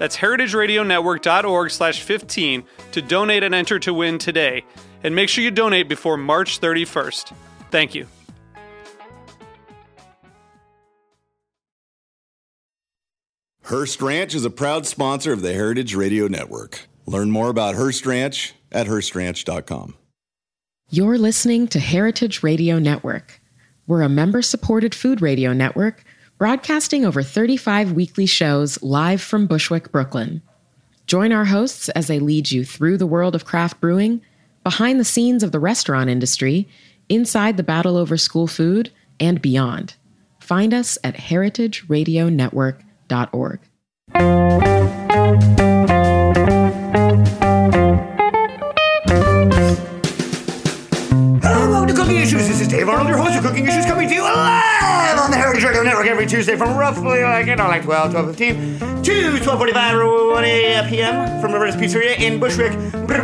That's heritageradionetwork.org slash 15 to donate and enter to win today. And make sure you donate before March 31st. Thank you. Hearst Ranch is a proud sponsor of the Heritage Radio Network. Learn more about Hearst Ranch at HearstRanch.com. You're listening to Heritage Radio Network. We're a member supported food radio network broadcasting over 35 weekly shows live from Bushwick, Brooklyn. Join our hosts as they lead you through the world of craft brewing, behind the scenes of the restaurant industry, inside the battle over school food, and beyond. Find us at heritageradionetwork.org. Hello, welcome to Cooking Issues. This is Dave Arnold, your host of Cooking Issues, coming to you live on the Radio Network every Tuesday from roughly, like, you know, like 12, 12, 15 to 12.45 or 1 a.m. p.m. from Roberta's Pizzeria in Bushwick, Brooklyn.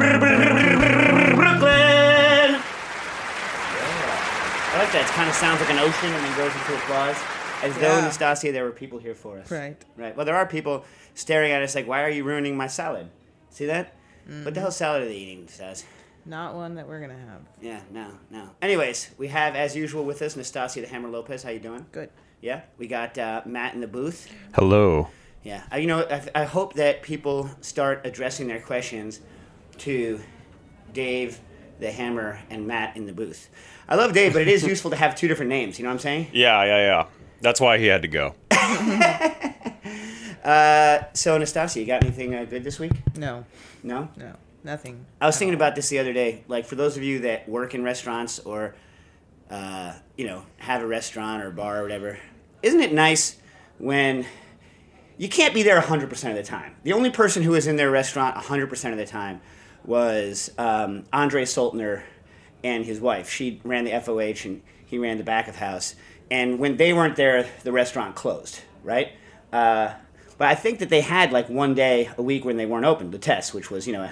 I like that. It kind of sounds like an ocean and then goes into applause. As though, Yeah. Anastasia, there were people here for us. Right. Right. Well, there are people staring at us like, why are you ruining my salad? See that? What the mm-hmm. hell salad are they eating, Stas? Not one that we're gonna have. Yeah, no, no. Anyways, we have, as usual, with us Nastassia the Hammer Lopez. How you doing? Good. Yeah. We got uh, Matt in the booth. Hello. Yeah. Uh, you know, I, I hope that people start addressing their questions to Dave the Hammer and Matt in the booth. I love Dave, but it is useful to have two different names. You know what I'm saying? Yeah, yeah, yeah. That's why he had to go. Uh, so, Nastassia, you got anything uh, good this week? No, No. no, nothing. I was thinking about this the other day. Like, for those of you that work in restaurants or, uh, you know, have a restaurant or bar or whatever, isn't it nice when you can't be there 100% of the time? The only person who was in their restaurant 100% of the time was um, Andre Soltner and his wife. She ran the FOH and he ran the back of house. And when they weren't there, the restaurant closed, right? Uh, but I think that they had like one day a week when they weren't open, the test, which was, you know,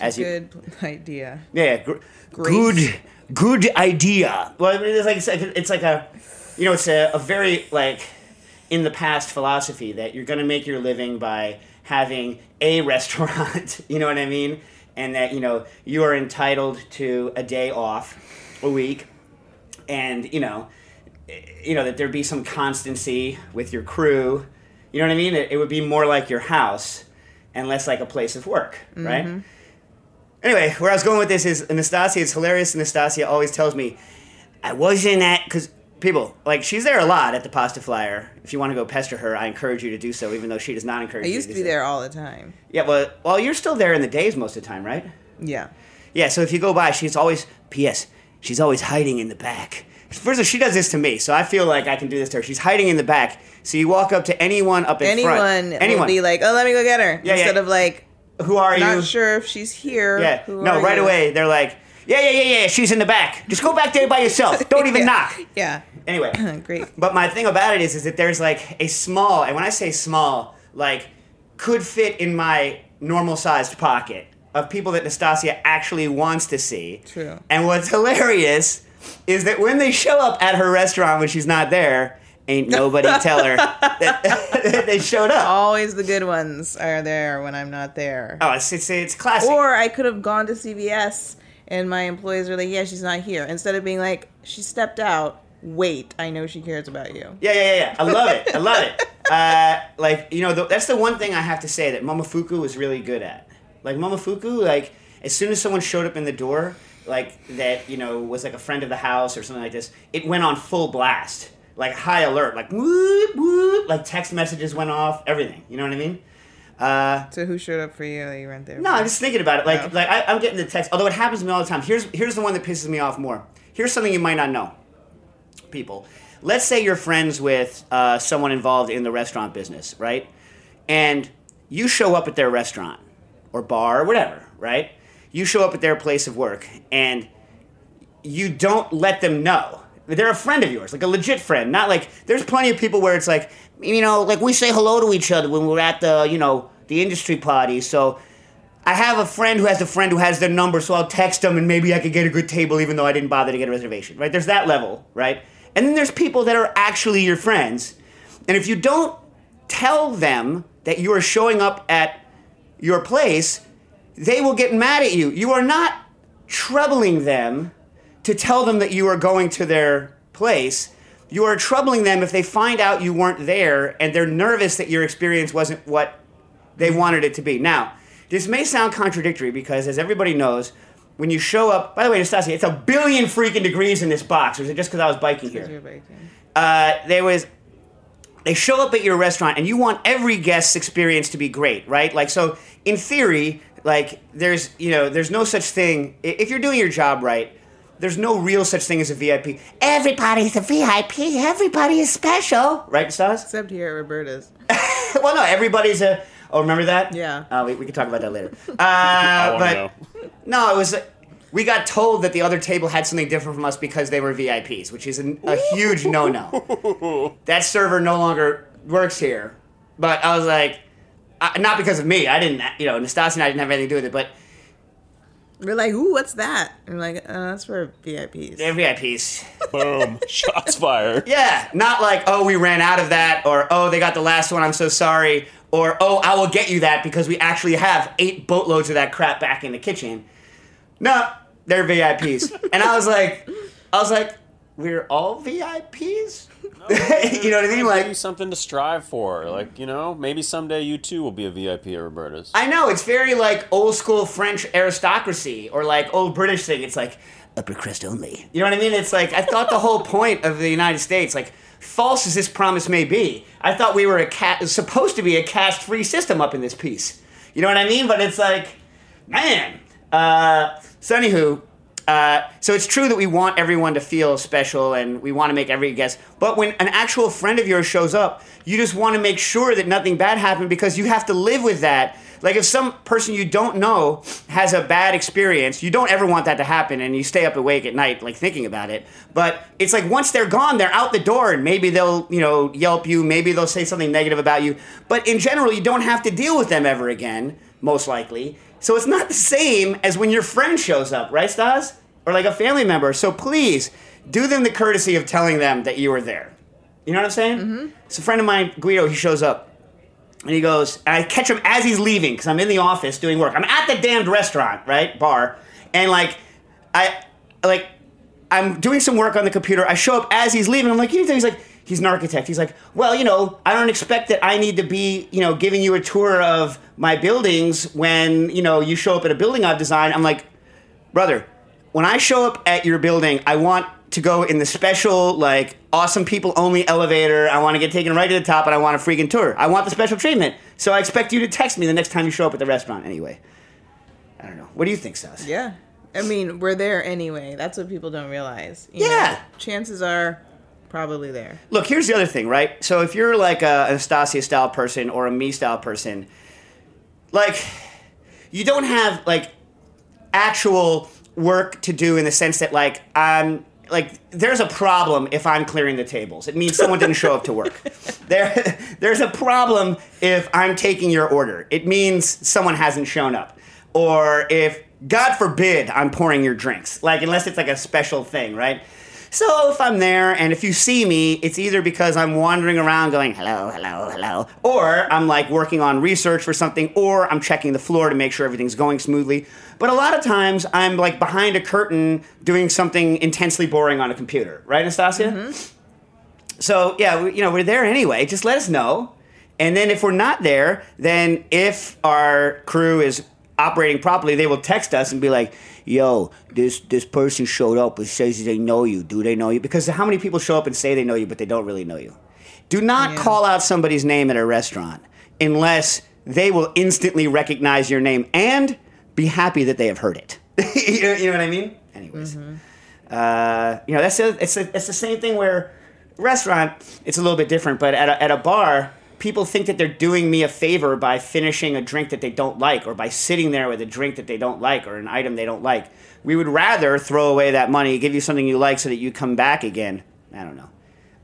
as you Good idea. yeah, gr- good, good idea. Well, I mean, it's like it's like, it's like a, you know, it's a, a very like in the past philosophy that you're going to make your living by having a restaurant. you know what I mean? And that you know you are entitled to a day off a week, and you know, eh, you know that there be some constancy with your crew. You know what I mean? It, it would be more like your house and less like a place of work, right? Anyway, where I was going with this is Anastasia. It's hilarious. Anastasia always tells me, I wasn't at because people like she's there a lot at the Pasta Flyer. If you want to go pester her, I encourage you to do so, even though she does not encourage I you used to do be there all the time. Yeah, well, well, you're still there in the days most of the time, right? Yeah. Yeah. So if you go by, she's always P.S. She's always hiding in the back. First of all, she does this to me, so I feel like I can do this to her. She's hiding in the back. So you walk up to anyone up in Anyone, front. Anyone. be like, "Oh, let me go get her," Yeah, instead yeah. of like, Who are "Not you? Not sure if she's here." Yeah. Who no, right you?" away they're like, yeah, yeah, yeah, yeah. She's in the back. Just go back there by yourself. Don't even Yeah. knock. Yeah. Anyway. Great. But my thing about it is, is that there's like a small, and when I say small, like could fit in my normal sized pocket of people that Nastassia actually wants to see. True. And what's hilarious is that when they show up at her restaurant when she's not there, ain't nobody tell her that, they showed up. Always the good ones are there when I'm not there. Oh, it's it's, it's classic. Or I could have gone to CVS and my employees are like, "Yeah, she's not here," instead of being like, "She stepped out." Wait, I know she cares about you. Yeah, yeah, yeah, yeah. I love it. I love it. Uh, like you know, the, that's the one thing I have to say that Momofuku was really good at. Like Momofuku, like as soon as someone showed up in the door, like that you know was like a friend of the house or something like this, it went on full blast, like high alert, like whoop whoop, like text messages went off, everything. You know what I mean? Uh, So who showed up for you that you weren't there? no, for? I'm just thinking about it. Like, Yeah. like I, I'm getting the text. Although it happens to me all the time. Here's here's the one that pisses me off more. Here's something you might not know, people. Let's say you're friends with uh, someone involved in the restaurant business, right? And you show up at their restaurant or bar or whatever, right? You show up at their place of work and you don't let them know. They're a friend of yours, like a legit friend. Not like there's plenty of people where it's like, you know, like we say hello to each other when we're at the, you know, the industry party. So I have a friend who has a friend who has their number, so I'll text them and maybe I could get a good table even though I didn't bother to get a reservation, right? There's that level, right? And then there's people that are actually your friends. And if you don't tell them that you are showing up at your place, they will get mad at you. You are not troubling them to tell them that you are going to their place. You are troubling them if they find out you weren't there and they're nervous that your experience wasn't what they wanted it to be. Now, this may sound contradictory because, as everybody knows, when you show up, by the way, Nastasi, it's a billion freaking degrees in this box. Or is it just because I was biking Because here? you're baking. uh, there was they show up at your restaurant and you want every guest's experience to be great right like so in theory like there's you know there's no such thing if you're doing your job right there's no real such thing as a vip everybody's a vip everybody is special right Stas? Except here at Roberta's. well no everybody's a oh remember that Yeah. uh, we, we can talk about that later uh, I but know. no, it was. We got told that the other table had something different from us because they were VIPs, which is an, a huge no-no. that server no longer works here. But I was like, uh, not because of me. I didn't, you know, Nastassia and I didn't have anything to do with it. But We're like, ooh, what's that? And we're like, uh, that's for VIPs. they're VIPs. Boom. Shots fired. Yeah, not like oh we ran out of that, or oh they got the last one. I'm so sorry, or oh I will get you that because we actually have eight boatloads of that crap back in the kitchen. No, they're VIPs, and I was like, I was like, we're all VIPs. you know what I mean? Maybe Like something to strive for. Like, you know, maybe someday you too will be a VIP at Roberta's. I know it's very like old school French aristocracy or like old British thing. It's like upper crust only. You know what I mean? It's like I thought the whole point of the United States, like false as this promise may be, I thought we were a cat supposed to be a caste free system up in this piece. You know what I mean? But it's like, man. Uh, so anywho. Uh, so it's true that we want everyone to feel special and we want to make every guest. But when an actual friend of yours shows up, you just want to make sure that nothing bad happened because you have to live with that. Like if some person you don't know has a bad experience, you don't ever want that to happen and you stay up awake at night like thinking about it. But it's like once they're gone, they're out the door and maybe they'll, you know, yelp you, maybe they'll say something negative about you. But in general, you don't have to deal with them ever again, most likely. So it's not the same as when your friend shows up, right, Stas? Or like a family member. So please do them the courtesy of telling them that you were there. You know what I'm saying? Mm-hmm. It's a friend of mine, Guido, he shows up. And he goes, and I catch him as he's leaving because I'm in the office doing work. I'm at the damned restaurant, right? Bar. And like, I, like, I'm doing some work on the computer. I show up as he's leaving. I'm like, you need to, he's like, he's an architect. He's like, well, you know, I don't expect that I need to be, you know, giving you a tour of my buildings when, you know, you show up at a building I've designed. I'm like, brother, when I show up at your building, I want to go in the special, like, awesome people only elevator. I want to get taken right to the top and I want a freaking tour. I want the special treatment. So I expect you to text me the next time you show up at the restaurant anyway. I don't know. What do you think, Sas? Yeah. I mean, we're there anyway. That's what people don't realize. You Yeah. know, chances are probably there. Look, here's the other thing, right? So if you're like a Anastasia style person or a me style person, like you don't have like actual work to do in the sense that like I'm like there's a problem if I'm clearing the tables. It means someone didn't show up to work. There there's a problem if I'm taking your order. It means someone hasn't shown up. Or if God forbid I'm pouring your drinks. Like unless it's like a special thing, right? So if I'm there and if you see me, it's either because I'm wandering around going hello, hello, hello, or I'm like working on research for something, or I'm checking the floor to make sure everything's going smoothly. But a lot of times I'm like behind a curtain doing something intensely boring on a computer, right, Anastasia? Mm-hmm. So yeah, we, you know we're there anyway. Just let us know, and then if we're not there, then if our crew is operating properly, they will text us and be like, "Yo, this this person showed up and says they know you. Do they know you?" Because how many people show up and say they know you, but they don't really know you? Do not Yeah. call out somebody's name at a restaurant unless they will instantly recognize your name and be happy that they have heard it. you, know, you know what I mean? Anyways, uh, you know that's the, it's a, it's the same thing where restaurant it's a little bit different, but at a, at a bar. People think that they're doing me a favor by finishing a drink that they don't like, or by sitting there with a drink that they don't like, or an item they don't like. We would rather throw away that money, give you something you like, so that you come back again. I don't know.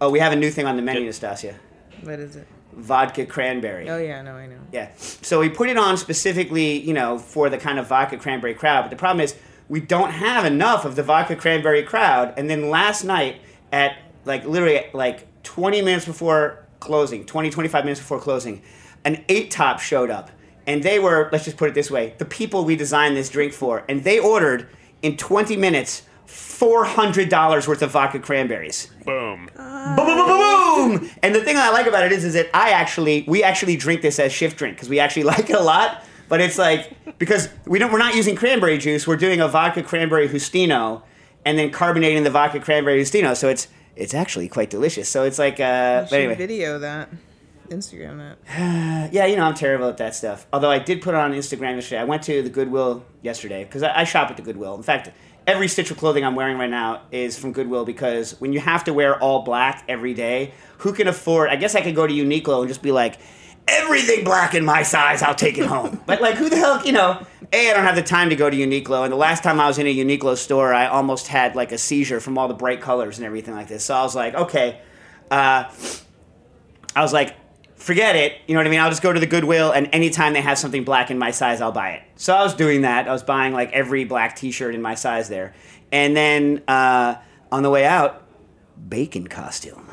Oh, we have a new thing on the menu, Nastassia. What is it? Vodka cranberry. Oh yeah, no, I know. Yeah. So we put it on specifically, you know, for the kind of vodka cranberry crowd. But the problem is we don't have enough of the vodka cranberry crowd. And then last night at like literally like 20 minutes before closing, 20, 25 minutes before closing, an eight top showed up. And they were, let's just put it this way, the people we designed this drink for. And they ordered in 20 minutes $400 worth of vodka cranberries Boom. boom, boom, boom, boom, boom. And the thing I like about it is, is that I actually, we actually drink this as shift drink because we actually like it a lot. But it's like because we don't, we're not using cranberry juice. We're doing a vodka cranberry Justino, and then carbonating the vodka cranberry Justino. So it's it's actually quite delicious. So it's like, uh, but should anyway, video that, Instagram that. yeah, you know I'm terrible at that stuff. Although I did put it on Instagram yesterday. I went to the Goodwill yesterday because I, I shop at the Goodwill. In fact, every stitch of clothing I'm wearing right now is from Goodwill because when you have to wear all black every day, who can afford? I guess I could go to Uniqlo and just be like, everything black in my size, I'll take it home. but like, who the hell, you know? A, I don't have the time to go to Uniqlo, and the last time I was in a Uniqlo store, I almost had like a seizure from all the bright colors and everything like this. So I was like, okay. Uh, I was like, forget it. You know what I mean? I'll just go to the Goodwill, and anytime they have something black in my size, I'll buy it. So I was doing that. I was buying like every black T-shirt in my size there, and then uh, on the way out, bacon costume.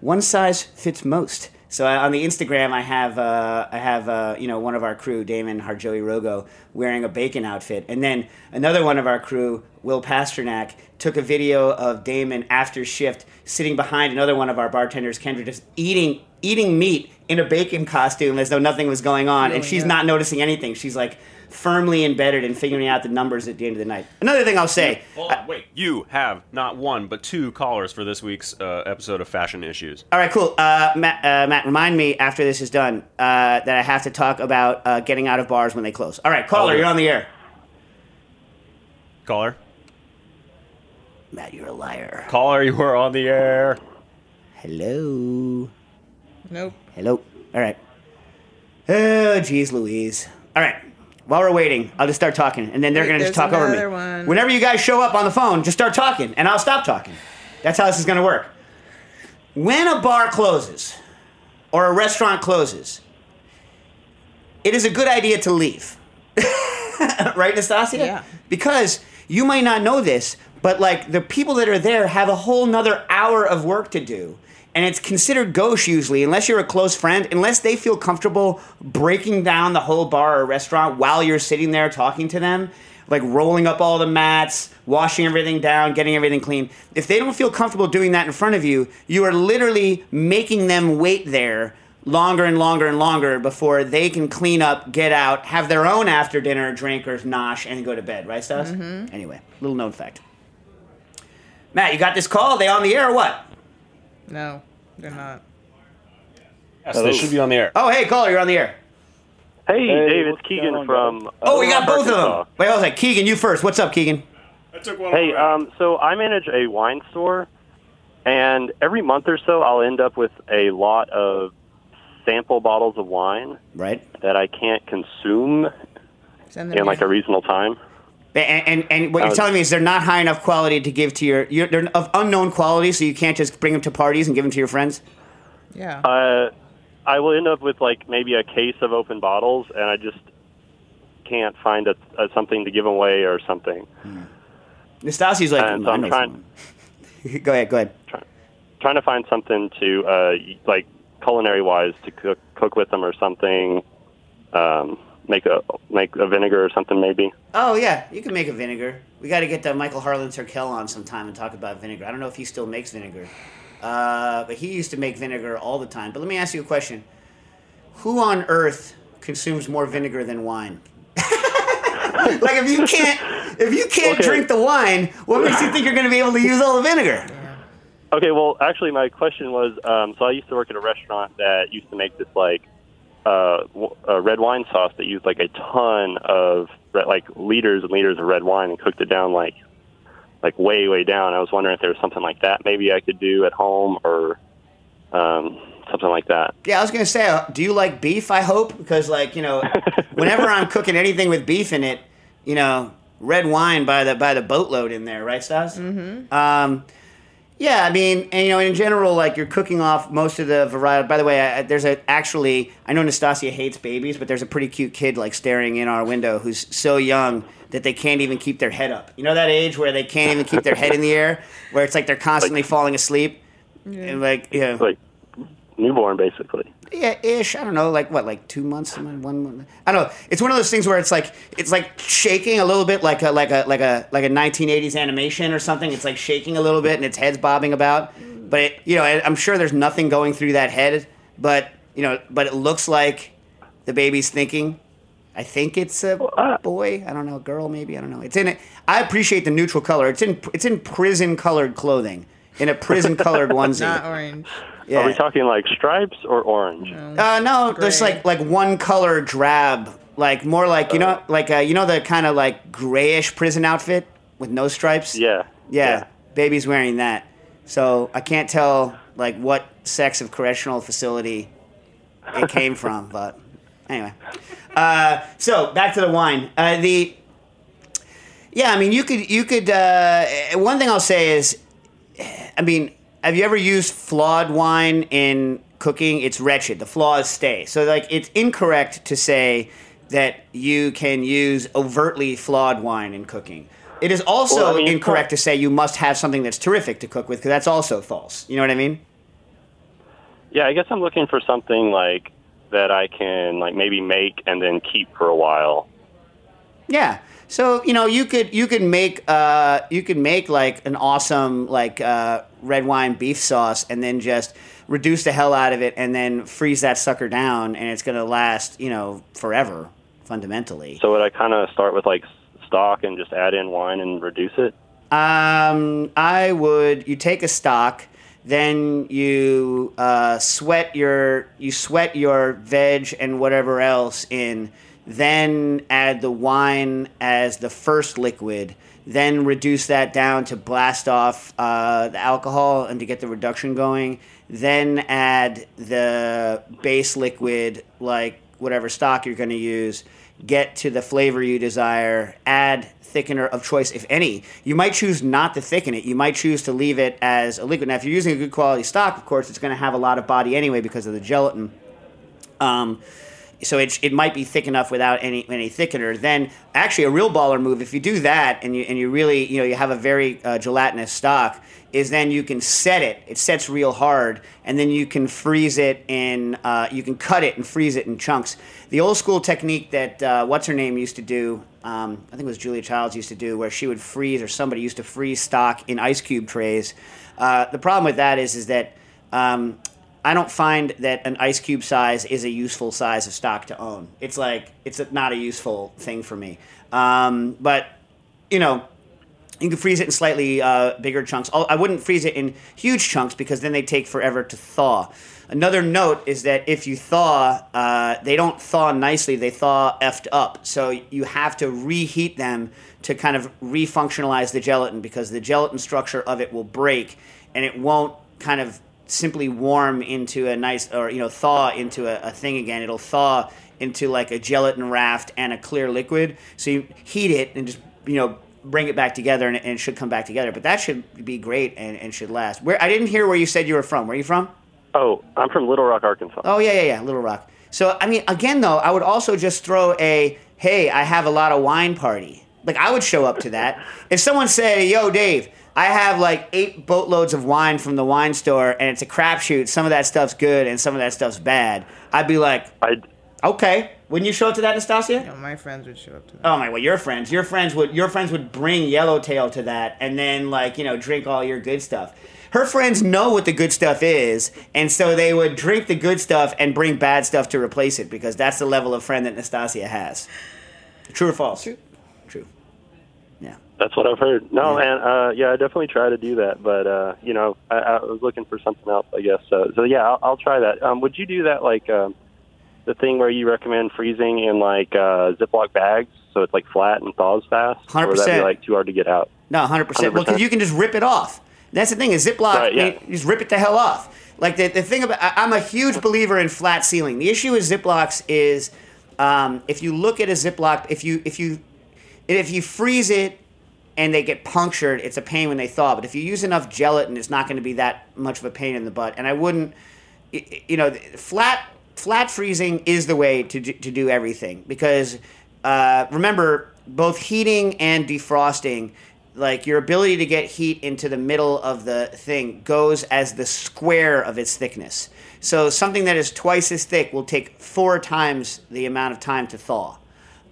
One size fits most. So I, on the Instagram, I have uh, I have uh, you know one of our crew, Damon Harjoey Rogo, wearing a bacon outfit, and then another one of our crew, Will Pasternak, took a video of Damon after shift sitting behind another one of our bartenders, Kendra, just eating eating meat in a bacon costume as though nothing was going on, and she's yeah. not noticing anything. She's like firmly embedded in figuring out the numbers at the end of the night. Another thing I'll say. Hold on, wait. You have not one, but two callers for this week's uh, episode of Fashion Issues. All right, cool. Uh, Matt, uh, Matt, remind me after this is done uh, that I have to talk about uh, getting out of bars when they close. All right, caller, Okay. you're on the air. Caller? Matt, you're a liar. Caller, you are on the air. Hello. Nope. Hello. All right. Oh, geez, Louise. All right. While we're waiting, I'll just start talking, and then they're Wait, to just talk over me. one. Whenever you guys show up on the phone, just start talking, and I'll stop talking. That's how this is going to work. When a bar closes, or a restaurant closes, it is a good idea to leave. right, Nastassia? Yeah. Because you might not know this, but like the people that are there have a whole nother hour of work to do. And it's considered gauche usually, unless you're a close friend, unless they feel comfortable breaking down the whole bar or restaurant while you're sitting there talking to them, like rolling up all the mats, washing everything down, getting everything clean. If they don't feel comfortable doing that in front of you, you are literally making them wait there longer and longer and longer before they can clean up, get out, have their own after dinner drink or nosh, and go to bed. Right, Stas? Mm-hmm. Anyway, little known fact. Matt, you got this call? Are they on the air or what? No, they're not. Yes, they should be on the air. Oh, hey, caller, you're on the air. Hey, Dave, it's Keegan going on, from. Oh, we got both of them. Wait, I was like, Keegan, you first. What's up, Keegan? I took one. Hey, um, so I manage a wine store, and every month or so, I'll end up with a lot of sample bottles of wine Right. that I can't consume in like a reasonable time. And, and, and what you're Uh, telling me is they're not high enough quality to give to your, you're, they're of unknown quality, so you can't just bring them to parties and give them to your friends? Yeah. Uh, I will end up with like maybe a case of open bottles, and I just can't find a, a something to give away or something. Nastassia's like, And "Mm, so I I'm trying- go ahead, go ahead. Trying to find something to uh, like culinary wise to cook cook with them or something. Um, make a make a vinegar or something maybe. Oh yeah, you can make a vinegar. We got to get the Michael Harlan Turkel on sometime and talk about vinegar. I don't know if he still makes vinegar, uh, but he used to make vinegar all the time. But let me ask you a question: Who on earth consumes more vinegar than wine? like if you can't if you can't Okay. drink the wine, what makes you think you're going to be able to use all the vinegar? Okay, well, actually, my question was um, so I used to work at a restaurant that used to make this like uh, w- uh, red wine sauce that used like a ton of re- like liters and liters of red wine and cooked it down like like way way down. I was wondering if there was something like that maybe I could do at home or um, something like that. Yeah, I was going to say, uh, do you like beef? I hope because like you know, whenever I'm cooking anything with beef in it, you know, red wine by the by the boatload in there, right, Stas? Mm-hmm. Um, yeah, I mean, and you know, in general, like you're cooking off most of the variety. By the way, I, there's a actually, I know Nastassia hates babies, but there's a pretty cute kid like staring in our window who's so young that they can't even keep their head up. You know that age where they can't even keep their head in the air, where it's like they're constantly falling asleep, and like yeah, Like newborn, basically. yeah, ish. I don't know, like what, like two months, one month. I don't know. It's one of those things where it's like it's like shaking a little bit, like a like a like a like a 1980s animation or something. It's like shaking a little bit, and its head's bobbing about. But it, you know, I'm sure there's nothing going through that head. But you know, but it looks like the baby's thinking. I think it's a boy. I don't know, a girl maybe. I don't know. It's in it. I appreciate the neutral color. It's in it's in prison colored clothing, in a prison colored onesie. Not orange. yeah. Are we talking like stripes or orange? Uh, no, there's Gray. like like one color drab, like more like you know, like uh, you know the kind of like grayish prison outfit with no stripes. Yeah. yeah, baby's wearing that. So I can't tell like what sex of correctional facility it came from, but anyway. Uh, so back to the wine. Uh, the yeah, I mean you could you could. Uh, one thing I'll say is I mean, have you ever used flawed wine in cooking? It's wretched. The flaws stay. So, like, it's incorrect to say that you can use overtly flawed wine in cooking. It is also Well, I mean, incorrect to say you must have something that's terrific to cook with, because that's also false. You know what I mean? Yeah, I guess I'm looking for something like that I can like maybe make and then keep for a while. Yeah. So you know you could you could make uh, you could make like an awesome like uh, red wine beef sauce and then just reduce the hell out of it and then freeze that sucker down and it's gonna last you know forever fundamentally. So would I kind of start with like stock and just add in wine and reduce it? Um, I would. You take a stock, then you uh, sweat your you sweat your veg and whatever else in. Then add the wine as the first liquid. Then reduce that down to blast off uh, the alcohol and to get the reduction going. Then add the base liquid, like whatever stock you're going to use. Get to the flavor you desire. Add thickener of choice, if any. You might choose not to thicken it. You might choose to leave it as a liquid. Now, if you're using a good quality stock, of course, it's going to have a lot of body anyway because of the gelatin. Um, so it, it might be thick enough without any any thickener. Then actually a real baller move if you do that and you and you really you know you have a very uh, gelatinous stock is then you can set it. It sets real hard, and then you can freeze it in. Uh, you can cut it and freeze it in chunks. The old school technique that uh, what's her name used to do. Um, I think it was Julia Childs used to do, where she would freeze or somebody used to freeze stock in ice cube trays. Uh, the problem with that is is that um, I don't find that an ice cube size is a useful size of stock to own. It's like it's not a useful thing for me. Um, but you know, you can freeze it in slightly uh, bigger chunks. I wouldn't freeze it in huge chunks because then they take forever to thaw. Another note is that if you thaw, uh, they don't thaw nicely. They thaw effed up. So you have to reheat them to kind of refunctionalize the gelatin because the gelatin structure of it will break and it won't kind of simply warm into a nice or you know thaw into a, a thing again. It'll thaw into like a gelatin raft and a clear liquid. So you heat it and just you know bring it back together and, it- and it should come back together. But that should be great and, and should last. Where I didn't hear where you said you were from. Where are you from? Oh, I'm from Little Rock, Arkansas. Oh yeah, yeah, yeah, Little Rock. So I mean, again though, I would also just throw a hey, I have a lot of wine party. Like I would show up to that. if someone said, "Yo, Dave, I have like eight boatloads of wine from the wine store, and it's a crapshoot. Some of that stuff's good, and some of that stuff's bad," I'd be like, I "Okay." Wouldn't you show up to that, Nastassia? No, my friends would show up to that. Oh my! Well, your friends, your friends would, your friends would bring Yellowtail to that, and then like you know, drink all your good stuff. Her friends know what the good stuff is, and so they would drink the good stuff and bring bad stuff to replace it because that's the level of friend that Nastassia has. True or false? True. That's what I've heard. No, man. Uh, yeah, I definitely try to do that, but uh, you know, I, I was looking for something else, I guess. So, so yeah, I'll, I'll try that. Um, would you do that like um, the thing where you recommend freezing in like uh, Ziploc bags, so it's like flat and thaws fast? Or would that be like too hard to get out? No, hundred percent. Well, because you can just rip it off. That's the thing. Is Ziploc? Right, yeah. you just rip it the hell off. Like the, the thing about, I'm a huge believer in flat sealing. The issue with Ziplocs is, um, if you look at a Ziploc, if you if you if you freeze it and they get punctured, it's a pain when they thaw. But if you use enough gelatin, it's not going to be that much of a pain in the butt. And I wouldn't, you know, flat flat freezing is the way to do, to do everything because uh, remember both heating and defrosting. Like your ability to get heat into the middle of the thing goes as the square of its thickness. So something that is twice as thick will take four times the amount of time to thaw.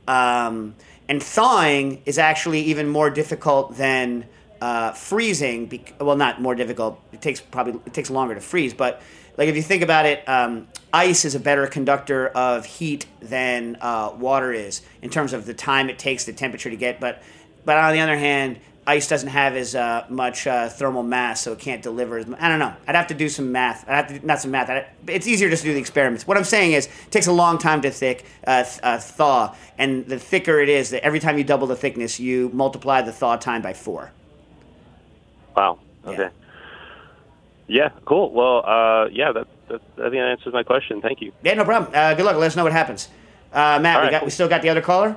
Um, and thawing is actually even more difficult than uh, freezing. Bec- well, not more difficult. It takes probably it takes longer to freeze. But like if you think about it, um, ice is a better conductor of heat than uh, water is in terms of the time it takes the temperature to get. But but on the other hand, ice doesn't have as uh, much uh, thermal mass, so it can't deliver as much. I don't know. I'd have to do some math. I'd have to not some math. I'd, it's easier just to do the experiments. What I'm saying is, it takes a long time to thick uh, th- uh, thaw, and the thicker it is, that every time you double the thickness, you multiply the thaw time by four. Wow. Okay. Yeah. Cool. Well, uh, yeah. That, that I think that answers my question. Thank you. Yeah, no problem. Uh, good luck. Let us know what happens. Uh, Matt, All we right, got cool. we still got the other caller.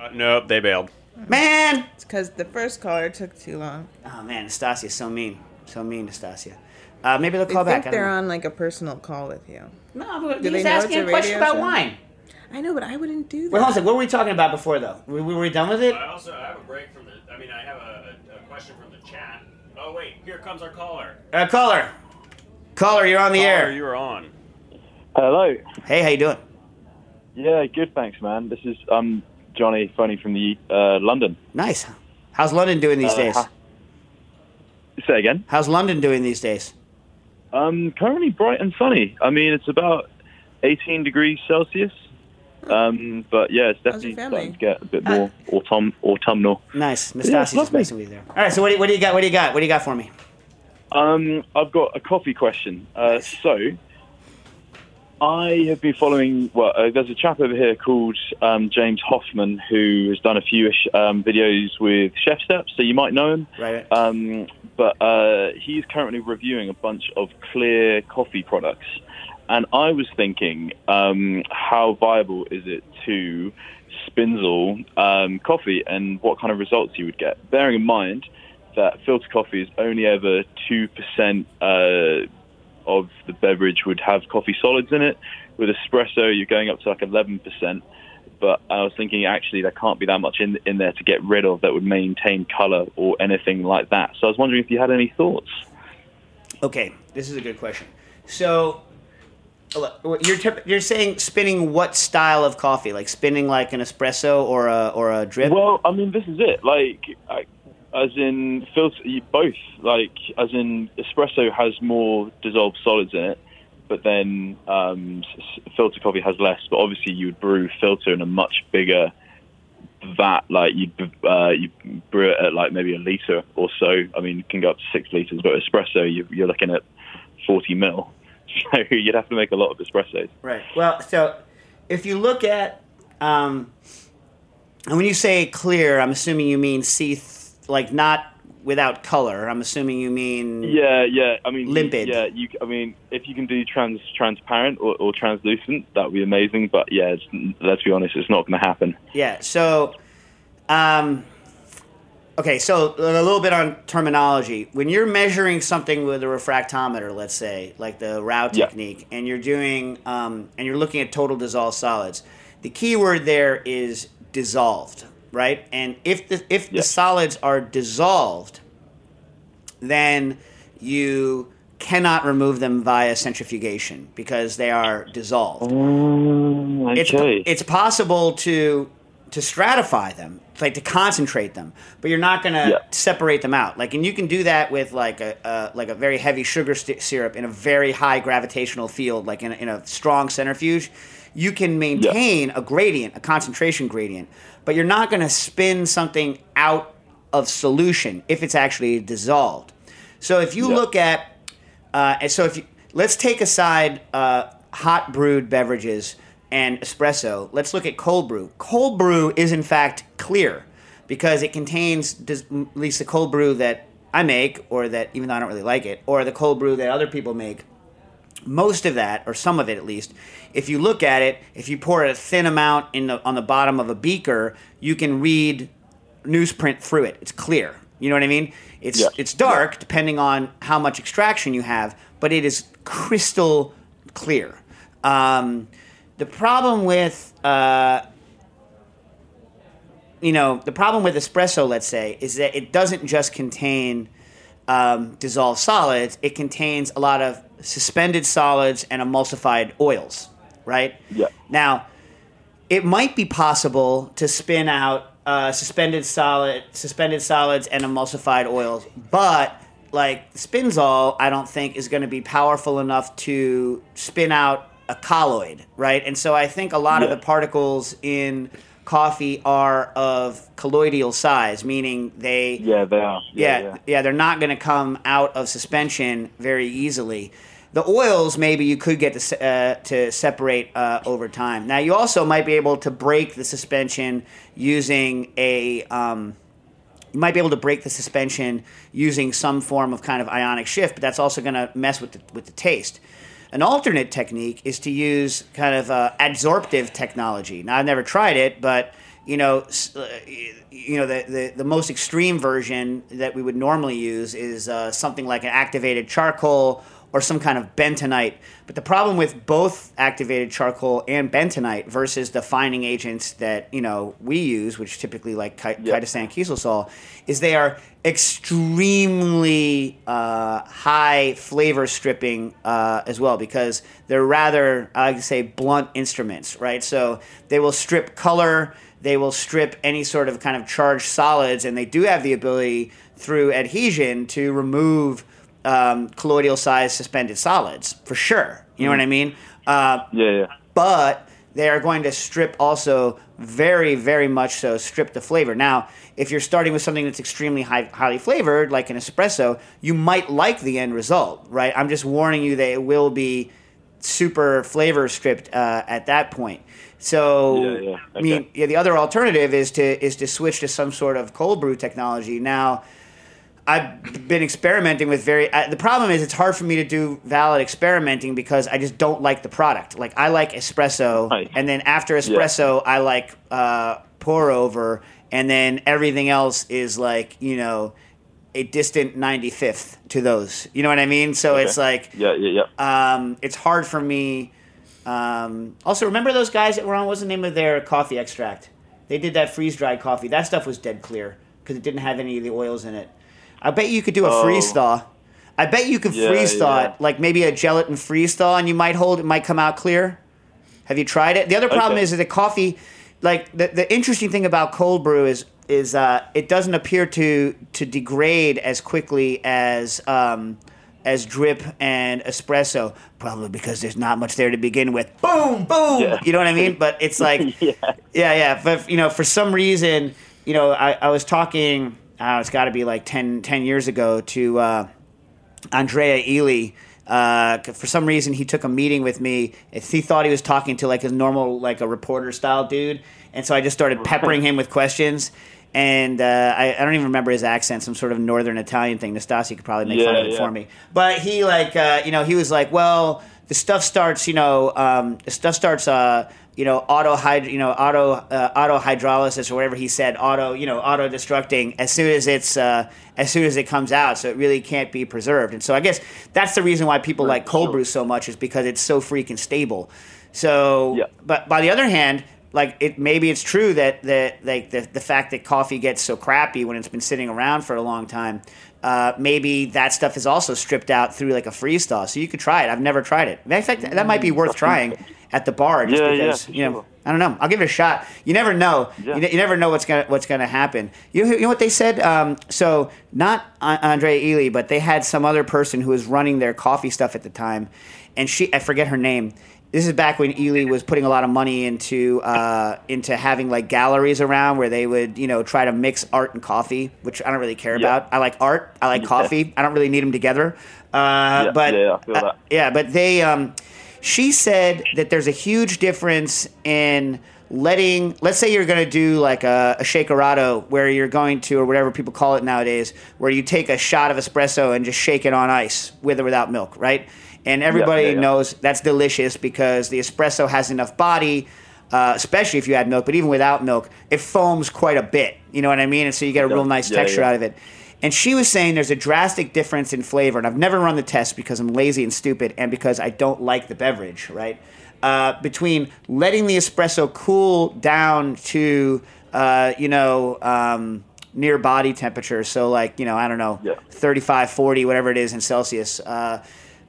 Uh, nope, they bailed. Man. It's because the first caller took too long. Oh man, Nastassia's so mean, so mean, Nastassia. Uh, maybe they'll They call think back. I they're know. on like a personal call with you. No, but Do they he's know asking a a question about show? wine. I know, but I wouldn't do that. Wait, hold on a second. What were we talking about before, though? Were, were we done with it? I also have a break from the. I mean, I have a, a, a question from the chat. Oh wait, here comes our caller. Uh, caller, caller, you're on the Caller, air. you are on. Hello. Hey, how you doing? Yeah, good. Thanks, man. This is um Johnny, phoning from the uh, London. Nice. How's London doing these Uh, days? ha- Say again. How's London doing these days? Um, currently bright and sunny. I mean, it's about 18 degrees Celsius. Um, but yeah, it's definitely family? starting to get a bit more autumn autumnal. Nice. Yeah, Nastassia's just lovely. messing with you there. All right. So what do you, what do you got? What do you got? What do you got for me? Um, I've got a coffee question. Uh, so, I have been following. Well, uh, there's a chap over here called um, James Hoffmann who has done a few um, videos with ChefSteps, so you might know him. Right. Um, but uh, he's currently reviewing a bunch of clear coffee products, and I was thinking, um, how viable is it to Spinzall um, coffee, and what kind of results you would get? Bearing in mind that filter coffee is only ever two percent uh, of the beverage would have coffee solids in it. With espresso, you're going up to like eleven percent. But I was thinking actually there can't be that much in in there to get rid of that would maintain color or anything like that. So I was wondering if you had any thoughts. Okay, this is a good question. So, you're tip- you're saying spinning what style of coffee? Like spinning like an espresso or a or a drip? Well, I mean, this is it. Like, I, as in filter, both. Like, as in espresso has more dissolved solids in it, but then um, filter coffee has less. But obviously, you would brew filter in a much bigger vat. Like, you uh, you brew it at like maybe a liter or so. I mean, it can go up to six liters, but espresso, you, you're looking at forty mil. So you'd have to make a lot of espressos. Right. Well, so if you look at, um, and when you say clear, I'm assuming you mean th- like not without color. I'm assuming you mean Yeah, yeah. I mean, Limpid. Yeah, you. I mean, if you can do trans transparent or, or translucent, that would be amazing. But yeah, it's, let's be honest, it's not going to happen. Yeah. So, um, okay. So a little bit on terminology. When you're measuring something with a refractometer, let's say, like the Rao Yeah. technique, and you're doing, um, and you're looking at total dissolved solids, the key word there is dissolved, right? And if the if Yeah. the solids are dissolved, then you cannot remove them via centrifugation because they are dissolved mm, it's okay. it's possible to to stratify them, like to concentrate them, but you're not going to Yeah. separate them out. Like, and you can do that with like a, a like a very heavy sugar st- syrup in a very high gravitational field, like in a, in a strong centrifuge. You can maintain a gradient, a concentration gradient, but you're not going to spin something out of solution if it's actually dissolved. So if you Yeah. look at, uh, so if you let's take aside uh, hot brewed beverages and espresso. Let's look at cold brew. Cold brew is in fact clear because it contains at least the cold brew that I make, or that even though I don't really like it, or the cold brew that other people make most of that, or some of it at least, if you look at it, if you pour a thin amount in the, on the bottom of a beaker, you can read newsprint through it. It's clear. You know what I mean? It's Yeah. it's dark depending on how much extraction you have, but it is crystal clear. Um, the problem with uh, you know the problem with espresso, let's say, is that it doesn't just contain um, dissolved solids. It contains a lot of suspended solids and emulsified oils, right? Yeah. Now, it might be possible to spin out uh, suspended solid, suspended solids and emulsified oils, but like Spinzall, I don't think is going to be powerful enough to spin out a colloid, right? And so I think a lot of the particles in coffee are of colloidal size, meaning they Yeah, they are. yeah, yeah, they're not going to come out of suspension very easily. The oils, maybe you could get to, uh, to separate uh, over time. Now, you also might be able to break the suspension using a. Um, you might be able to break the suspension using some form of kind of ionic shift, but that's also going to mess with the, with the taste. An alternate technique is to use kind of uh, adsorptive technology. Now, I've never tried it, but you know, uh, you know, the, the, the most extreme version that we would normally use is uh, something like an activated charcoal or some kind of bentonite. But the problem with both activated charcoal and bentonite versus the fining agents that you know we use, which typically like chi- Yeah. chitosan is they are extremely uh, high flavor stripping uh, as well because they're rather, I would say, blunt instruments, right? So they will strip color, they will strip any sort of kind of charged solids, and they do have the ability through adhesion to remove um, colloidal size suspended solids for sure. You know what I mean? Uh, Yeah, yeah. but they are going to strip also very, very much so strip the flavor. Now, if you're starting with something that's extremely high, highly flavored, like an espresso, you might like the end result, right? I'm just warning you that it will be super flavor stripped uh, at that point. So, Yeah, yeah, I mean, yeah, the other alternative is to is to switch to some sort of cold brew technology. Now, I've been experimenting with very. Uh, the problem is it's hard for me to do valid experimenting because I just don't like the product. Like I like espresso, Right. and then after espresso, I like uh, pour over, and then everything else is like you know a distant ninety fifth to those. You know what I mean? So it's like Yeah, yeah, yeah. um, it's hard for me. Um, also, remember those guys that were on? What's the name of their coffee extract? They did that freeze dried coffee. That stuff was dead clear because it didn't have any of the oils in it. I bet you could do a Oh. freeze thaw. I bet you could Yeah, freeze thaw yeah. it, like maybe a gelatin freeze thaw, and you might hold it might come out clear. Have you tried it? The other problem Okay. is that the coffee, like the, the interesting thing about cold brew is is uh, it doesn't appear to to degrade as quickly as um, as drip and espresso. Probably because there's not much there to begin with. Boom, boom. Yeah. You know what I mean? But it's like, Yeah. yeah, yeah. But you know, for some reason, you know, I, I was talking. Uh, it's got to be like 10, 10 years ago to uh, Andrea Illy. Uh, for some reason, he took a meeting with me. If he thought he was talking to like his normal, like a reporter style dude, and so I just started peppering him with questions. And uh, I, I don't even remember his accent, some sort of northern Italian thing. Nastasi could probably make fun Yeah, of it yeah. for me. But he like, uh, you know, he was like, well, the stuff starts, you know, um, the stuff starts, uh, you know, auto hyd- you know, auto uh, auto hydrolysis or whatever he said, auto, you know, auto destructing as soon as it's uh, as soon as it comes out. So it really can't be preserved. And so I guess that's the reason why people like cold brew so much is because it's so freaking stable. So, Yeah. but by the other hand, like it maybe it's true that that like the the fact that coffee gets so crappy when it's been sitting around for a long time. Uh, maybe that stuff is also stripped out through like a freeze thaw, so you could try it. I've never tried it. In fact, that might be worth trying at the bar, just Yeah, yeah, because for you know. sure. I don't know. I'll give it a shot. You never know. Yeah. You, ne- you never know what's gonna what's gonna happen. You know, you know what they said? Um, so not An- Andrea Illy, but they had some other person who was running their coffee stuff at the time, and she I forget her name. This is back when Illy was putting a lot of money into uh, into having like galleries around where they would you know try to mix art and coffee, which I don't really care Yeah. about. I like art, I like Yeah. coffee. I don't really need them together. Uh, Yeah, but yeah, I feel uh, yeah, but they. Um, she said that there's a huge difference in letting. Let's say you're going to do like a, a shakerato, where you're going to, or whatever people call it nowadays, where you take a shot of espresso and just shake it on ice, with or without milk, right? And everybody yeah, yeah. knows that's delicious because the espresso has enough body. Uh, especially if you add milk, but even without milk, it foams quite a bit. You know what I mean? And so you get a real nice yeah, texture yeah. out of it. And she was saying there's a drastic difference in flavor, and I've never run the test because I'm lazy and stupid, and because I don't like the beverage, right? Uh, between letting the espresso cool down to, uh, you know, um, near body temperature, so like, you know, I don't know, Yeah. 35, 40, whatever it is in Celsius, uh,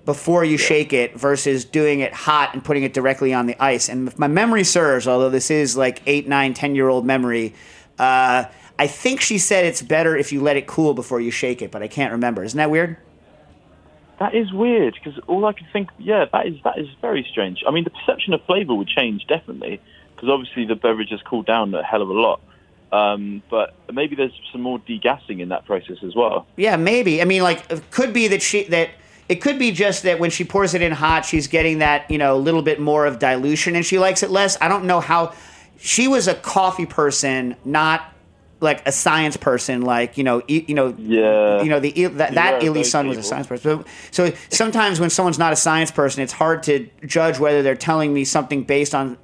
before you shake it versus doing it hot and putting it directly on the ice. And if my memory serves, although this is like eight, nine, 10 year old memory, uh, I think she said it's better if you let it cool before you shake it, but I can't remember. Isn't that weird? That is weird because all I can think, yeah, that is that is very strange. I mean, the perception of flavour would change definitely because obviously the beverage has cooled down a hell of a lot. Um, but maybe there's some more degassing in that process as well. Yeah, maybe. I mean, like, it could be that she that it could be just that when she pours it in hot, she's getting that you know a little bit more of dilution, and she likes it less. I don't know how. She was a coffee person, not like a science person. Like you know, e- you know, Yeah. you know the that, that Yeah, Illy those son was a science person. So, so sometimes when someone's not a science person, it's hard to judge whether they're telling me something based on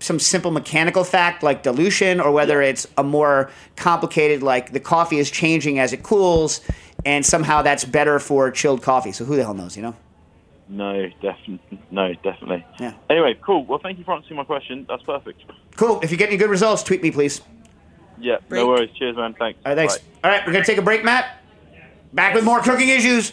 some simple mechanical fact like dilution or whether it's a more complicated like the coffee is changing as it cools and somehow that's better for chilled coffee so who the hell knows you know No, definitely, no, definitely. Yeah. Anyway, cool. Well, thank you for answering my question. That's perfect. cool if you get any good results tweet me please Yeah, Break. no worries. Cheers, man. Thanks. all right thanks Bye. all right we're gonna take a break matt back with more cooking issues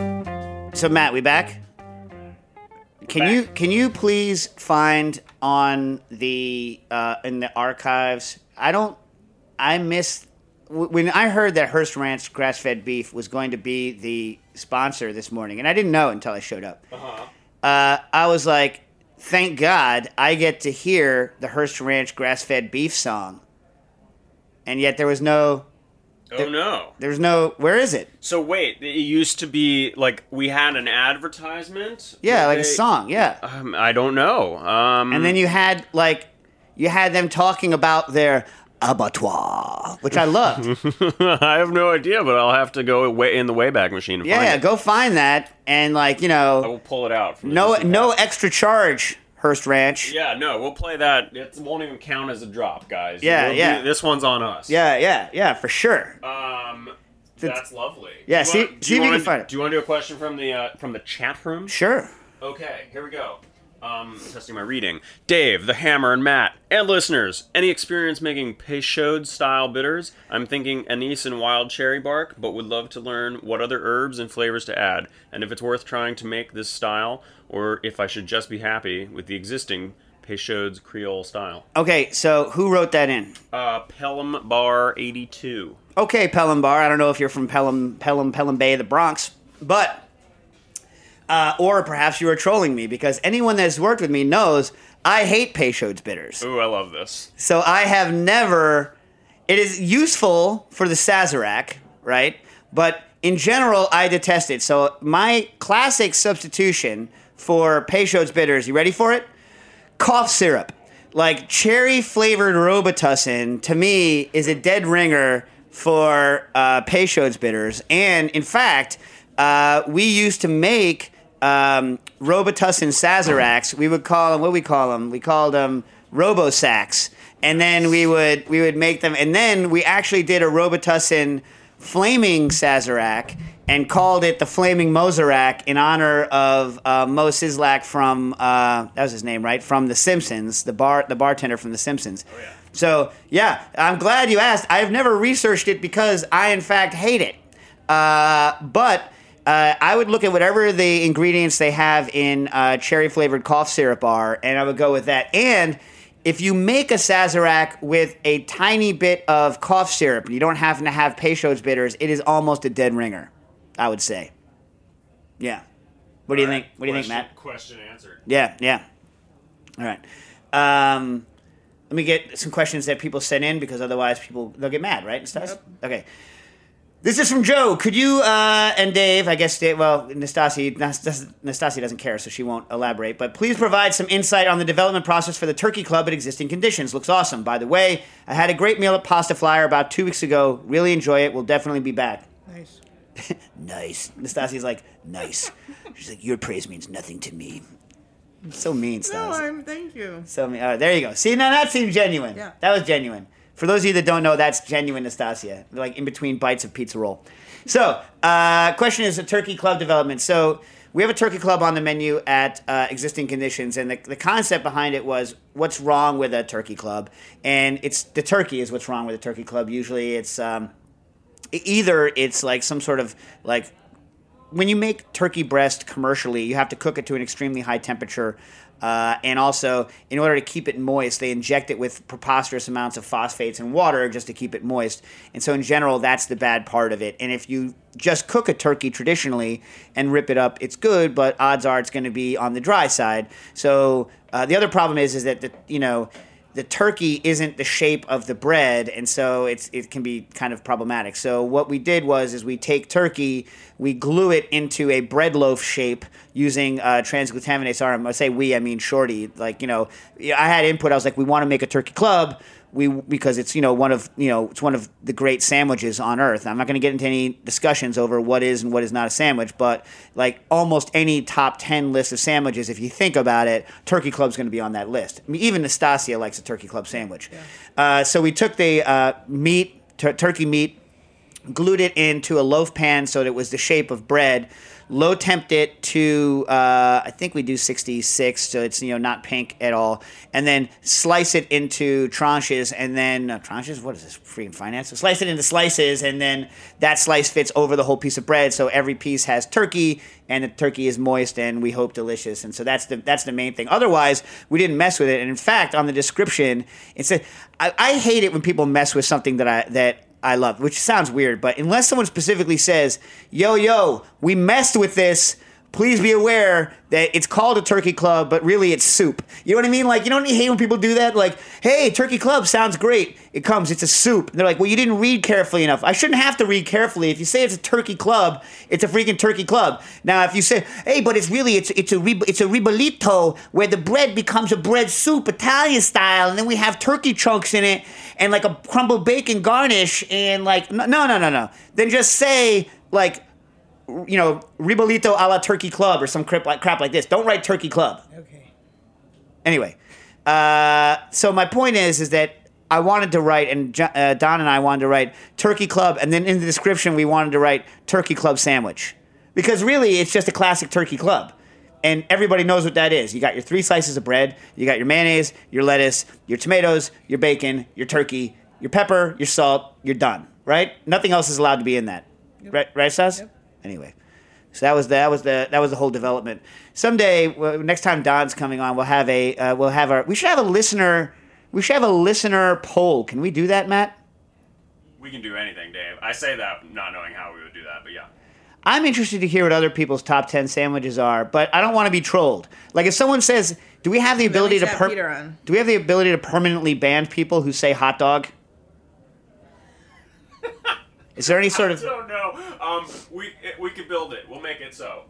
so matt we back can you can you please find on the uh, in the archives? I don't. I miss when I heard that Hearst Ranch grass fed beef was going to be the sponsor this morning, and I didn't know until I showed up. Uh-huh. Uh, I was like, thank God I get to hear the Hearst Ranch grass fed beef song, and yet there was no. Oh no. There's no. Where is it? So wait, it used to be like we had an advertisement. Yeah, like a song. Yeah. Um, I don't know. Um, And then you had like you had them talking about their abattoir, which I loved. I have no idea, but I'll have to go way in the Wayback Machine and yeah, find it. go find that and like you know. I will pull it out. From the no no extra charge, Hearst Ranch. Yeah, no, we'll play that. It won't even count as a drop, guys. Yeah, We'll yeah. do- this one's on us. Yeah, yeah, yeah, for sure. Um, that's lovely. Yeah, Do see- you want- see if you wanna- can find it. Do you want to do a question from the uh, from the chat room? Sure. Okay, here we go. Um, testing my reading. Dave, the Hammer, and Matt, and listeners, any experience making Peychaud style bitters? I'm thinking anise and wild cherry bark, but would love to learn what other herbs and flavors to add, and if it's worth trying to make this style, or if I should just be happy with the existing Peychaud's Creole style. Okay, so who wrote that in? Uh, Pelham Bar 82. Okay, Pelham Bar. I don't know if you're from Pelham, Pelham, Pelham Bay, the Bronx, but Uh, or perhaps you were trolling me because anyone that's worked with me knows I hate Peychaud's bitters. Ooh, I love this. So I have never. It is useful for the Sazerac, right? But in general, I detest it. So my classic substitution for Peychaud's bitters, you ready for it? Cough syrup. Like cherry flavored Robitussin, to me, is a dead ringer for uh, Peychaud's bitters. And in fact, uh, we used to make um, Robitussin Sazeracs. We would call them, what we call them? We called them Robosacs. And then we would we would make them, and then we actually did a Robitussin flaming Sazerac and called it the Flaming Moserac in honor of uh, Moe Szyslak from uh, that was his name, right? From The Simpsons, the bar the bartender from The Simpsons. Oh, yeah. So yeah, I'm glad you asked. I've never researched it because I in fact hate it. Uh, but uh, I would look at whatever the ingredients they have in uh, cherry flavored cough syrup are, and I would go with that. And if you make a Sazerac with a tiny bit of cough syrup, and you don't happen to have Peychaud's bitters, it is almost a dead ringer, I would say. Yeah. What do you think? What do you think, Matt? Question answered. Yeah, yeah. All right. Um, let me get some questions that people sent in because otherwise people they'll get mad, right? And stuff. Yep. Okay. This is from Joe. Could you uh, and Dave, I guess, Dave, well, Nastasi, Nastasi doesn't care, so she won't elaborate, but please provide some insight on the development process for the Turkey Club at existing conditions. Looks awesome. By the way, I had a great meal at Pasta Flyer about two weeks ago. Really enjoy it. We'll definitely be back. Nice. nice. Nastasi's like, nice. She's like, your praise means nothing to me. So mean, Stasi. No, I'm. Thank you. So mean. All right, there you go. See, now that seemed genuine. Yeah. That was genuine. For those of you that don't know, that's genuine Nastassia, like in between bites of pizza roll. So, uh, question is a turkey club development. So, we have a turkey club on the menu at uh, existing conditions, and the, the concept behind it was what's wrong with a turkey club, and it's the turkey is what's wrong with a turkey club. Usually, it's um, either it's like some sort of like when you make turkey breast commercially, you have to cook it to an extremely high temperature. Uh, and also, in order to keep it moist, they inject it with preposterous amounts of phosphates and water just to keep it moist. And so, in general, that's the bad part of it. And if you just cook a turkey traditionally and rip it up, it's good, but odds are it's going to be on the dry side. So, uh, the other problem is, is that the you know the turkey isn't the shape of the bread, and so it's it can be kind of problematic. So what we did was is we take turkey, we glue it into a bread loaf shape using uh, transglutaminase RM. I say we, I mean Shorty. Like you know, I had input. I was like, we want to make a turkey club. We because it's you know one of you know it's one of the great sandwiches on earth. I'm not going to get into any discussions over what is and what is not a sandwich, but like almost any top ten list of sandwiches, if you think about it, Turkey Club's going to be on that list. I mean, even Nastassia likes a Turkey Club sandwich. Uh, so we took the uh, meat, tur- turkey meat, glued it into a loaf pan so that it was the shape of bread. Low temped it to uh, I think we do 66, so it's you know not pink at all, and then slice it into tranches, and then uh, tranches. What is this freaking finance? So slice it into slices, and then that slice fits over the whole piece of bread, so every piece has turkey, and the turkey is moist and we hope delicious, and so that's the that's the main thing. Otherwise, we didn't mess with it, and in fact, on the description, it said I, I hate it when people mess with something that I that I love, which sounds weird, but unless someone specifically says, yo, yo, we messed with this, please be aware that it's called a turkey club, but really it's soup. You know what I mean? Like, you don't hate when people do that? Like, hey, turkey club sounds great. It comes, it's a soup. And they're like, well, you didn't read carefully enough. I shouldn't have to read carefully. If you say it's a turkey club, it's a freaking turkey club. Now, if you say, hey, but it's really, it's, it's, a, it's a ribollito where the bread becomes a bread soup, Italian style, and then we have turkey chunks in it and like a crumbled bacon garnish and like, no, no, no, no. Then just say, like, you know, Ribolito a la turkey club or some crap like, crap like this. Don't write turkey club. Okay. Anyway, uh, so my point is, is that I wanted to write, and uh, Don and I wanted to write Turkey Club, and then in the description we wanted to write Turkey Club sandwich, because really it's just a classic Turkey Club, and everybody knows what that is. You got your three slices of bread, you got your mayonnaise, your lettuce, your tomatoes, your bacon, your turkey, your pepper, your salt. You're done, right? Nothing else is allowed to be in that, right? Right, Saz? Anyway. So that was the, that was the that was the whole development. Someday, well, next time Don's coming on, we'll have a uh, we'll have our we should have a listener we should have a listener poll. Can we do that, Matt? We can do anything, Dave. I say that not knowing how we would do that, but yeah. I'm interested to hear what other people's top ten sandwiches are, but I don't want to be trolled. Like if someone says, "Do we have the ability to per- Peter on. do we have the ability to permanently ban people who say hot dog?" Is there any sort of don't know. Um, we we could build it. We'll make it so.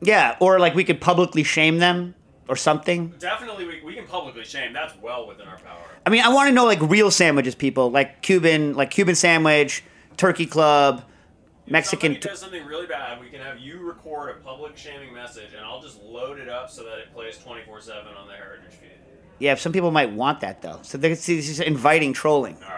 yeah, or like we could publicly shame them or something? Definitely, we, we can publicly shame. That's well within our power. I mean, I want to know like real sandwiches, people like Cuban, like Cuban sandwich, Turkey Club, Mexican. If does something really bad, we can have you record a public shaming message, and I'll just load it up so that it plays twenty four seven on the Heritage feed. yeah, some people might want that though. So this is inviting trolling. All right, good point. Yeah.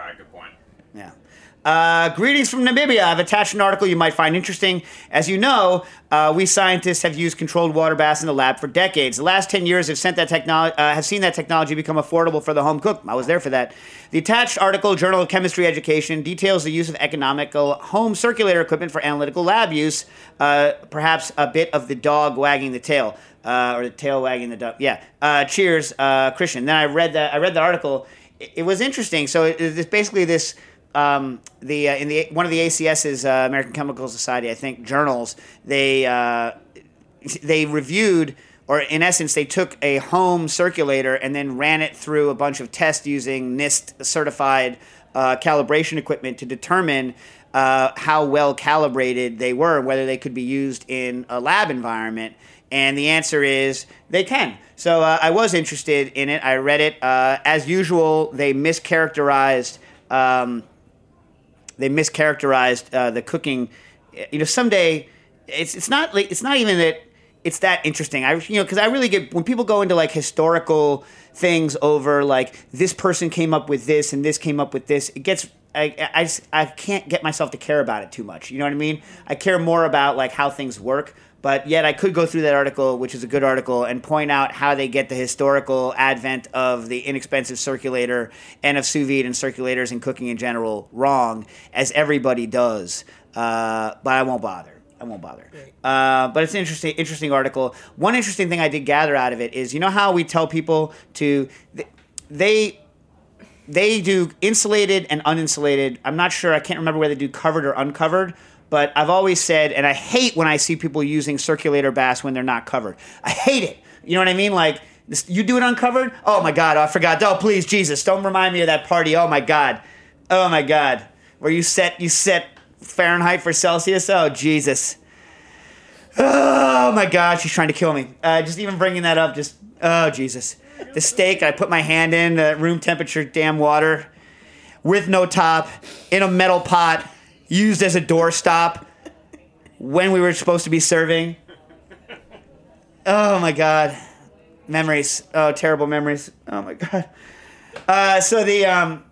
Uh, greetings from Namibia. I've attached an article you might find interesting. As you know, uh, we scientists have used controlled water baths in the lab for decades. The last 10 years have, sent that technolo- uh, have seen that technology become affordable for the home cook. I was there for that. The attached article, Journal of Chemistry Education, details the use of economical home circulator equipment for analytical lab use, uh, perhaps a bit of the dog wagging the tail. Uh, or the tail wagging the dog. Yeah. Uh, cheers, Christian. Then I read that. I read the article. It, it was interesting. So it, it's basically this um, the uh, in the one of the ACS's uh, American Chemical Society, I think journals, they uh, they reviewed, or in essence, they took a home circulator and then ran it through a bunch of tests using NIST certified uh, calibration equipment to determine. Uh, how well calibrated they were, whether they could be used in a lab environment. And the answer is they can. So uh, I was interested in it. I read it. As usual, they mischaracterized um, they mischaracterized uh, the cooking. You know, someday it's it's not like it's not even that it's that interesting. I you know because I really get when people go into like historical things over like this person came up with this and this came up with this. It gets I, I, just- I can't get myself to care about it too much. You know what I mean? I care more about like how things work. But yet I could go through that article, which is a good article, and point out how they get the historical advent of the inexpensive circulator and of sous vide and circulators and cooking in general wrong, as everybody does. Uh, but I won't bother. I won't bother. Uh, but it's an interesting, interesting article. One interesting thing I did gather out of it is, you know how we tell people to, they they do insulated and uninsulated. I'm not sure. I can't remember whether they do covered or uncovered. But I've always said, and I hate when I see people using circulator bass when they're not covered. I hate it. You know what I mean? Like this, you do it uncovered. Oh my God! I forgot. Oh please, Jesus, don't remind me of that party. Oh my God. Oh my God. Where you set you set Fahrenheit for Celsius. Oh Jesus. Oh my God, she's trying to kill me. Uh, just even bringing that up, just oh Jesus. The steak, I put my hand in uh, room temperature damn water, with no top, in a metal pot, used as a doorstop when we were supposed to be serving. Oh my God, memories. Oh, terrible memories. Oh my God. Uh, so the um,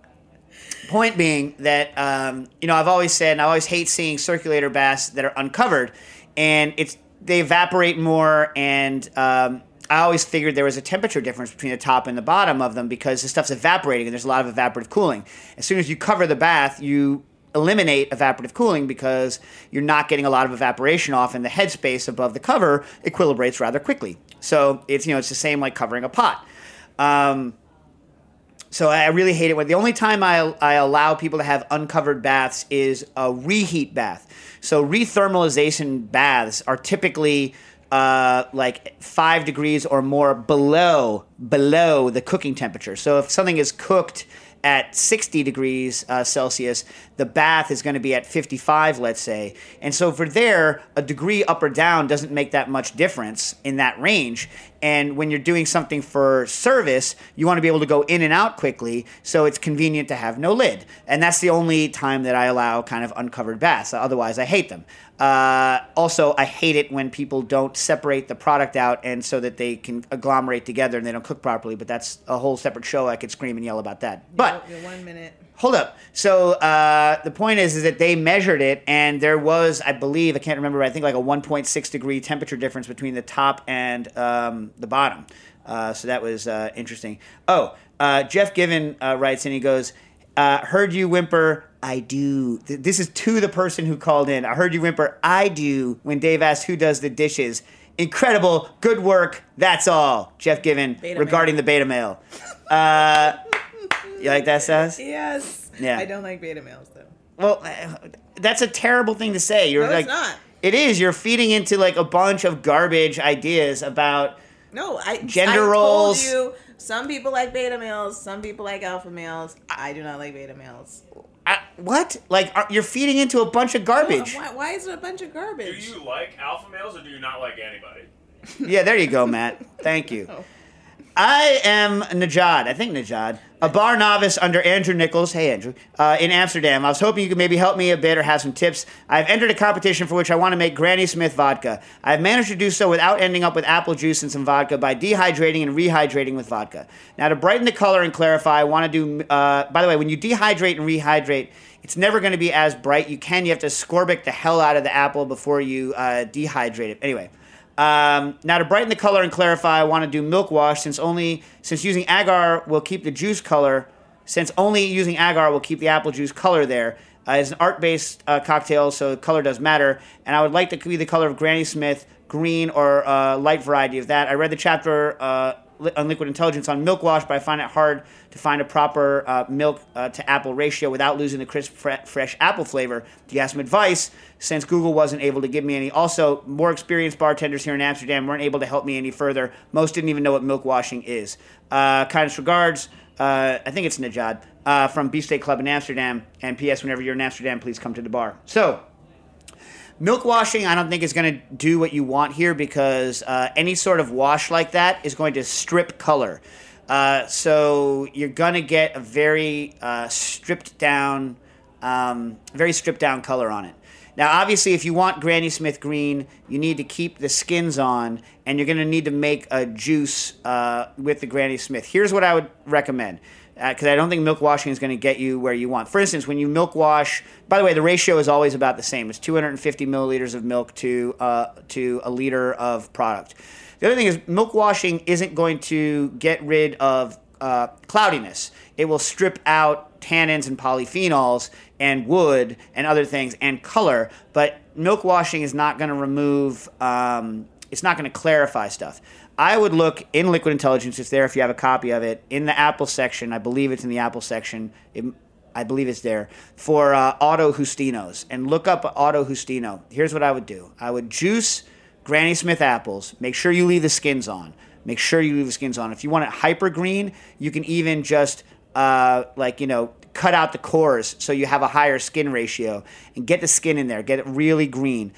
point being that um, you know I've always said, and I always hate seeing circulator bass that are uncovered, and it's they evaporate more, and um, I always figured there was a temperature difference between the top and the bottom of them because the stuff's evaporating, and there's a lot of evaporative cooling. As soon as you cover the bath, you eliminate evaporative cooling because you're not getting a lot of evaporation off, and the headspace above the cover equilibrates rather quickly. So it's you know it's the same like covering a pot. Um, so I really hate it when the only time I, I allow people to have uncovered baths is a reheat bath. So rethermalization baths are typically uh, like five degrees or more below below the cooking temperature. So if something is cooked at 60 degrees uh, Celsius, the bath is going to be at 55, let's say. And so for there, a degree up or down doesn't make that much difference in that range. And when you're doing something for service, you want to be able to go in and out quickly, so it's convenient to have no lid. And that's the only time that I allow kind of uncovered baths. Otherwise, I hate them. Uh, also, I hate it when people don't separate the product out and so that they can agglomerate together and they don't cook properly. But that's a whole separate show. I could scream and yell about that. But Your one minute. hold up. So uh, the point is, is that they measured it, and there was, I believe, I can't remember, I think like a 1.6 degree temperature difference between the top and um, the bottom. Uh, so that was uh, interesting. Oh, uh, Jeff Given uh, writes and He goes, uh, "Heard you whimper." I do. Th- This is to the person who called in. I heard you whimper. I do. When Dave asked who does the dishes. Incredible. Good work. That's all. Jeff Given Beta regarding the beta male. Uh, you like that, Saz? Yes. Yeah. I don't like beta males though. Well, that's a terrible thing to say. You're No, like, it's not. It is. You're feeding into like a bunch of garbage ideas about. No, I Gender I roles. Told you, some people like beta males, some people like alpha males. I do not like beta males. I, what? Like are, you're feeding into a bunch of garbage. Why, why is it a bunch of garbage? Do you like alpha males or do you not like anybody? Yeah, there you go, Matt. Thank you. I am Najad. I think Najad, a bar novice under Andrew Nichols. Hey, Andrew, uh, in Amsterdam. I was hoping you could maybe help me a bit or have some tips. I've entered a competition for which I want to make Granny Smith vodka. I've managed to do so without ending up with apple juice and some vodka by dehydrating and rehydrating with vodka. Now, to brighten the color and clarify, I want to do. Uh, by the way, when you dehydrate and rehydrate, it's never going to be as bright. You can. You have to scorbic the hell out of the apple before you uh, dehydrate it. Anyway. Um, now to brighten the color and clarify, I want to do milk wash since only since using agar will keep the juice color. Since only using agar will keep the apple juice color there. Uh, it's an art-based uh, cocktail, so color does matter. And I would like to be the color of Granny Smith, green or uh, light variety of that. I read the chapter uh, on liquid intelligence on milk wash, but I find it hard to find a proper uh, milk uh, to apple ratio without losing the crisp, fre- fresh apple flavor. Do you have some advice? Since Google wasn't able to give me any. Also, more experienced bartenders here in Amsterdam weren't able to help me any further. Most didn't even know what milk washing is. Uh, kindest regards. Uh, I think it's Najad uh, from Beefsteak Club in Amsterdam. And P.S. Whenever you're in Amsterdam, please come to the bar. So, Milk washing, I don't think is going to do what you want here because uh, any sort of wash like that is going to strip color. Uh, so you're going to get a very uh, stripped down, um, very stripped down color on it. Now, obviously, if you want Granny Smith green, you need to keep the skins on, and you're going to need to make a juice uh, with the Granny Smith. Here's what I would recommend because I don't think milk washing is going to get you where you want. For instance, when you milk wash, by the way, the ratio is always about the same. It's 250 milliliters of milk to uh, to a liter of product. The other thing is milk washing isn't going to get rid of uh, cloudiness. It will strip out tannins and polyphenols and wood and other things and color, but milk washing is not going to remove. Um, it's not going to clarify stuff. I would look in Liquid Intelligence. It's there if you have a copy of it in the Apple section. I believe it's in the Apple section. It, I believe it's there for uh, Auto Justinos and look up Auto Justino. Here's what I would do. I would juice Granny Smith apples. Make sure you leave the skins on. Make sure you leave the skins on. If you want it hyper green, you can even just uh, like you know cut out the cores so you have a higher skin ratio and get the skin in there. Get it really green.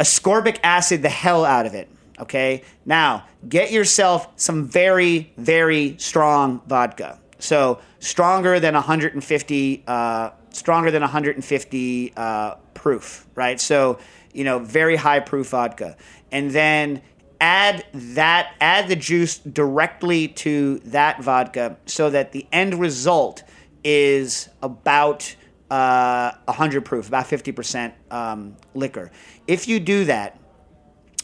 Ascorbic acid the hell out of it. Okay. Now get yourself some very very strong vodka. So stronger than 150, uh, stronger than 150 uh, proof, right? So you know, very high proof vodka, and then add that, add the juice directly to that vodka, so that the end result is about uh, 100 proof, about 50% um, liquor. If you do that,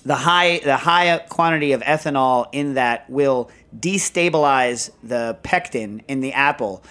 the high the high quantity of ethanol in that will destabilize the pectin in the apple.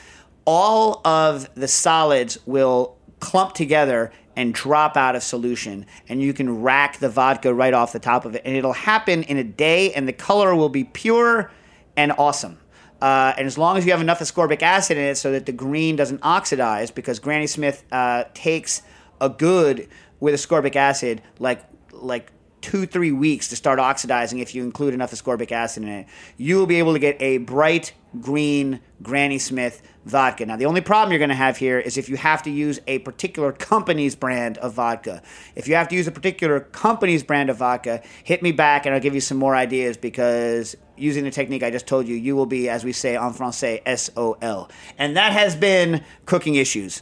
All of the solids will clump together and drop out of solution, and you can rack the vodka right off the top of it, and it'll happen in a day, and the color will be pure and awesome. Uh, and as long as you have enough ascorbic acid in it so that the green doesn't oxidize, because Granny Smith uh, takes a good with ascorbic acid like like two three weeks to start oxidizing if you include enough ascorbic acid in it. You will be able to get a bright green Granny Smith vodka. Now the only problem you're going to have here is if you have to use a particular company's brand of vodka. If you have to use a particular company's brand of vodka, hit me back and I'll give you some more ideas because using the technique I just told you, you will be, as we say en français, SOL. And that has been Cooking Issues.